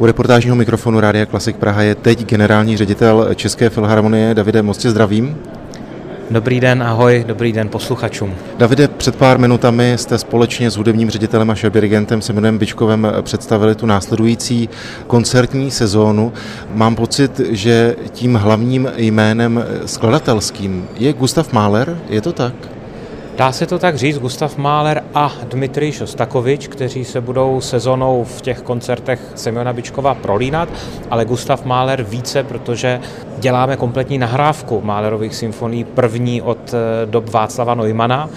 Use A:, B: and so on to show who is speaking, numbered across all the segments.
A: U reportážního mikrofonu Rádia Klasik Praha je teď generální ředitel České filharmonie Davide Mostě zdravím.
B: Dobrý den, ahoj, dobrý den posluchačům.
A: Davide, před pár minutami jste společně s hudebním ředitelem a šéf-dirigentem Simonem Bičkovem představili tu následující koncertní sezónu. Mám pocit, že tím hlavním jménem skladatelským je Gustav Mahler, je to tak?
B: Dá se to tak říct, Gustav Mahler a Dmitrij Šostakovič, kteří se budou sezonou v těch koncertech Semiona Bičkova prolínat, ale Gustav Mahler více, protože děláme kompletní nahrávku Mahlerových symfonií, první od eh, dob Václava Neumana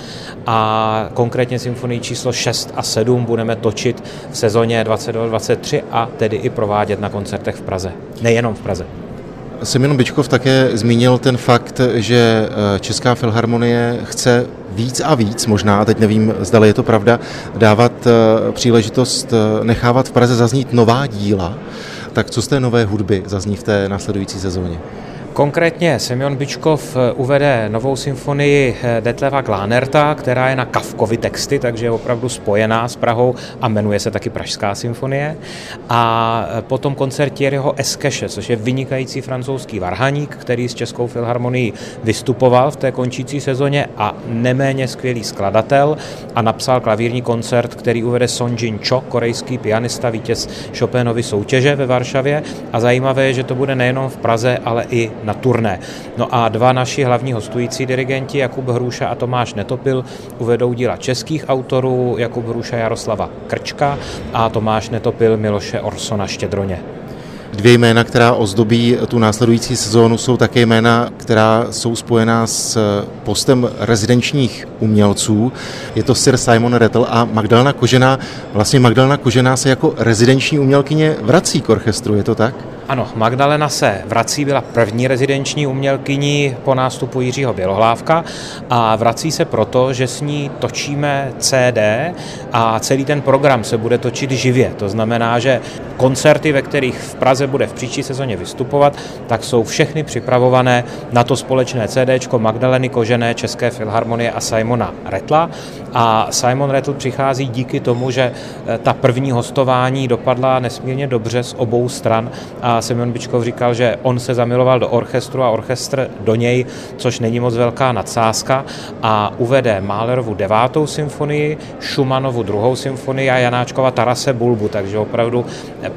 B: a konkrétně symfonii číslo 6 a 7 budeme točit v sezóně 22-23 a tedy i provádět na koncertech v Praze. Nejenom v Praze.
A: Semyon Bičkov také zmínil ten fakt, že eh, Česká filharmonie chce víc a víc, možná, a teď nevím, zda je to pravda, dávat eh, příležitost eh, nechávat v Praze zaznít nová díla. Tak co z té nové hudby zazní v té následující sezóně?
B: Konkrétně Semyon Bičkov eh, uvede novou symfonii eh, Detleva Klánerta, která je na Kavkovi texty, takže je opravdu spojená s Prahou a jmenuje se taky Pražská symfonie. A eh, potom koncert Thierryho Eskeše, což je vynikající francouzský varhaník, který s Českou filharmonií vystupoval v té končící sezóně a neméně skvělý skladatel a napsal klavírní koncert, který uvede Son Jin Cho, korejský pianista, vítěz Chopinovy soutěže ve Varšavě. A zajímavé je, že to bude nejenom v Praze, ale i na turné. No a dva naši hlavní hostující dirigenti, Jakub Hruša a Tomáš Netopil, uvedou díla českých autorů, Jakub Hruša Jaroslava Krčka a Tomáš Netopil Miloše Orsona Štědroně.
A: Dvě jména, která ozdobí tu následující sezónu, jsou také jména, která jsou spojená s postem rezidenčních umělců. Je to Sir Simon Rettel a Magdalena Kožená. Vlastně Magdalena Kožená se jako rezidenční umělkyně vrací k orchestru, je to tak?
B: Ano, Magdalena se vrací, byla první rezidenční umělkyní po nástupu Jiřího Bělohlávka a vrací se proto, že s ní točíme CD a celý ten program se bude točit živě. To znamená, že koncerty, ve kterých v Praze bude v příští sezóně vystupovat, tak jsou všechny připravované na to společné CD Magdaleny Kožené, České filharmonie a Simona Retla. A Simon Retl přichází díky tomu, že eh, ta první hostování dopadla nesmírně dobře z obou stran a Semyon Bičkov říkal, že on se zamiloval do orchestru a orchestr do něj, což není moc velká nadsázka a uvede Mahlerovu devátou symfonii, Schumanovu druhou symfonii a Janáčkova Tarase Bulbu, takže opravdu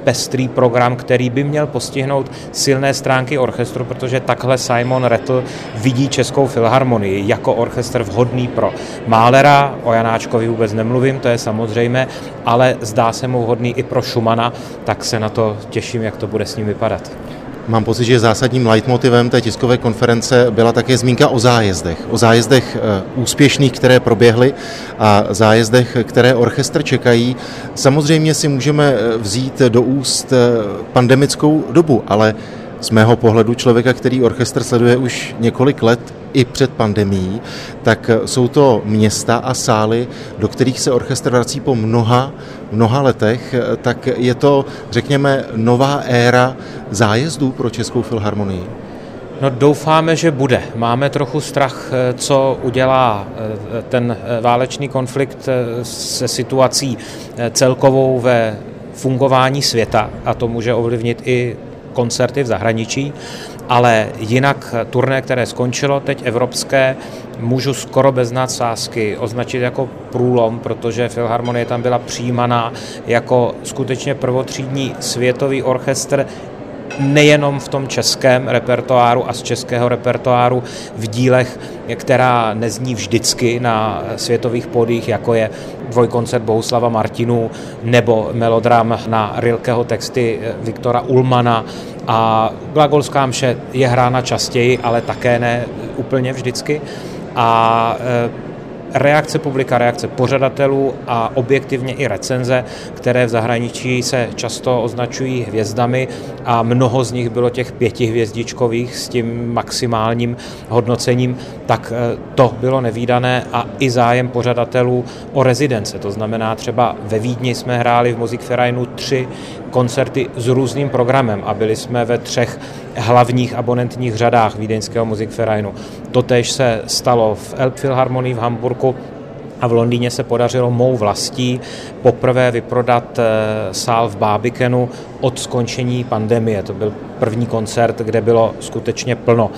B: pestrý program, který by měl postihnout silné stránky orchestru, protože takhle Simon Retl vidí Českou filharmonii jako orchestr vhodný pro Mahlera, o Janáčkovi vůbec nemluvím, to je samozřejmé, ale zdá se mu vhodný i pro Schumana, tak se na to těším, jak to bude s ním vypadat.
A: Mám pocit, že zásadním leitmotivem té tiskové konference byla také zmínka o zájezdech. O zájezdech eh, úspěšných, které proběhly a zájezdech, které orchestr čekají. Samozřejmě si můžeme eh, vzít do úst eh, pandemickou dobu, ale z mého pohledu člověka, který orchestr sleduje už několik let, i před pandemí, tak jsou to města a sály, do kterých se orchestr vrací po mnoha, mnoha letech, tak je to, řekněme, nová éra zájezdů pro Českou filharmonii.
B: No doufáme, že bude. Máme trochu strach, co udělá eh, ten eh, válečný konflikt eh, se situací celkovou ve fungování světa a to může ovlivnit i koncerty v zahraničí ale jinak turné, které skončilo, teď evropské, můžu skoro bez nadsázky označit jako průlom, protože Filharmonie tam byla přijímaná jako skutečně prvotřídní světový orchestr, nejenom v tom českém repertoáru a z českého repertoáru v dílech, která nezní vždycky na světových podích, jako je dvojkoncert Bohuslava Martinu nebo melodram na Rilkeho texty Viktora Ulmana a glagolská mše je hrána častěji, ale také ne úplně vždycky. A e, reakce publika, reakce pořadatelů a objektivně i recenze, které v zahraničí se často označují hvězdami a mnoho z nich bylo těch pětihvězdičkových s tím maximálním hodnocením, tak eh, to bylo nevýdané a i zájem pořadatelů o rezidence. To znamená třeba ve Vídni jsme hráli v Musikvereinu tři koncerty s různým programem a byli jsme ve třech hlavních abonentních řadách vídeňského Musikvereinu. Totež se stalo v Elbphilharmonii v Hamburgu a v Londýně se podařilo mou vlastí poprvé vyprodat eh, sál v Bábikenu od skončení pandemie. To byl první koncert, kde bylo skutečně plno.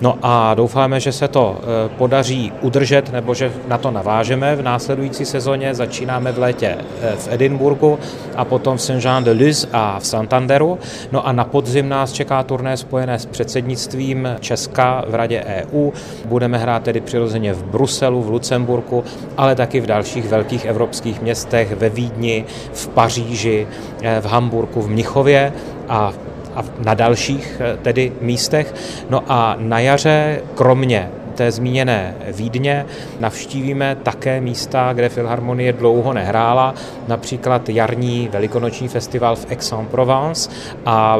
B: No a doufáme, že se to eh, podaří udržet, nebo že na to navážeme v následující sezóně. Začínáme v létě eh, v Edinburgu a potom v Saint-Jean-de-Luz a v Santanderu. No a na podzim nás čeká turné spojené s předsednictvím Česka v Radě EU. Budeme hrát tedy přirozeně v Bruselu, v Lucemburku, ale taky v dalších velkých evropských městech, ve Vídni, v Paříži, eh, v Hamburku, v Mnichově a a na dalších eh, tedy místech. No a na jaře, kromě té zmíněné Vídně navštívíme také místa, kde Filharmonie dlouho nehrála, například jarní velikonoční festival v Aix-en-Provence a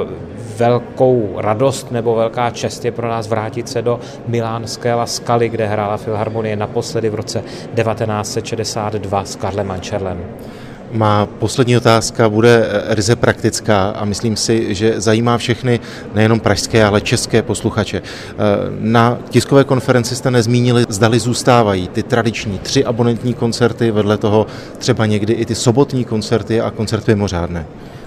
B: velkou radost nebo velká čest je pro nás vrátit se do milánské Laskaly, kde hrála Filharmonie naposledy v roce 1962 s Karlem Ančerlem.
A: Má poslední otázka bude eh, ryze praktická a myslím si, že zajímá všechny, nejenom pražské, ale české posluchače. Eh, na tiskové konferenci jste nezmínili, zdali zůstávají ty tradiční tři abonentní koncerty, vedle toho třeba někdy i ty sobotní koncerty a koncerty mimořádné.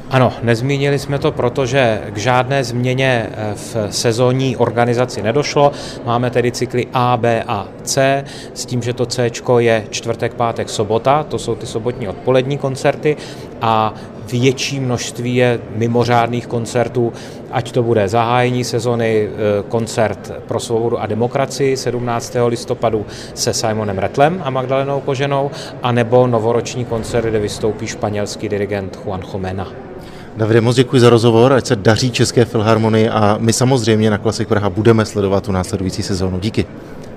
B: Ano, nezmínili jsme to, protože k žádné změně eh, v sezónní organizaci nedošlo. Máme tedy cykly A, B a C, s tím, že to C je čtvrtek, pátek, sobota, to jsou ty sobotní odpolední koncerty a větší množství je mimořádných koncertů, ať to bude zahájení sezony, eh, koncert pro svobodu a demokracii 17. listopadu se Simonem Retlem a Magdalenou Koženou, anebo novoroční koncert, kde vystoupí španělský dirigent Juan Jomena.
A: Davide, moc děkuji za rozhovor, ať se daří České filharmonii a my samozřejmě na Klasik Praha budeme sledovat tu následující sezónu. Díky.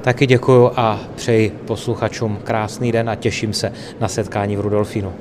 B: Taky děkuji a přeji posluchačům krásný den a těším se na setkání v Rudolfínu.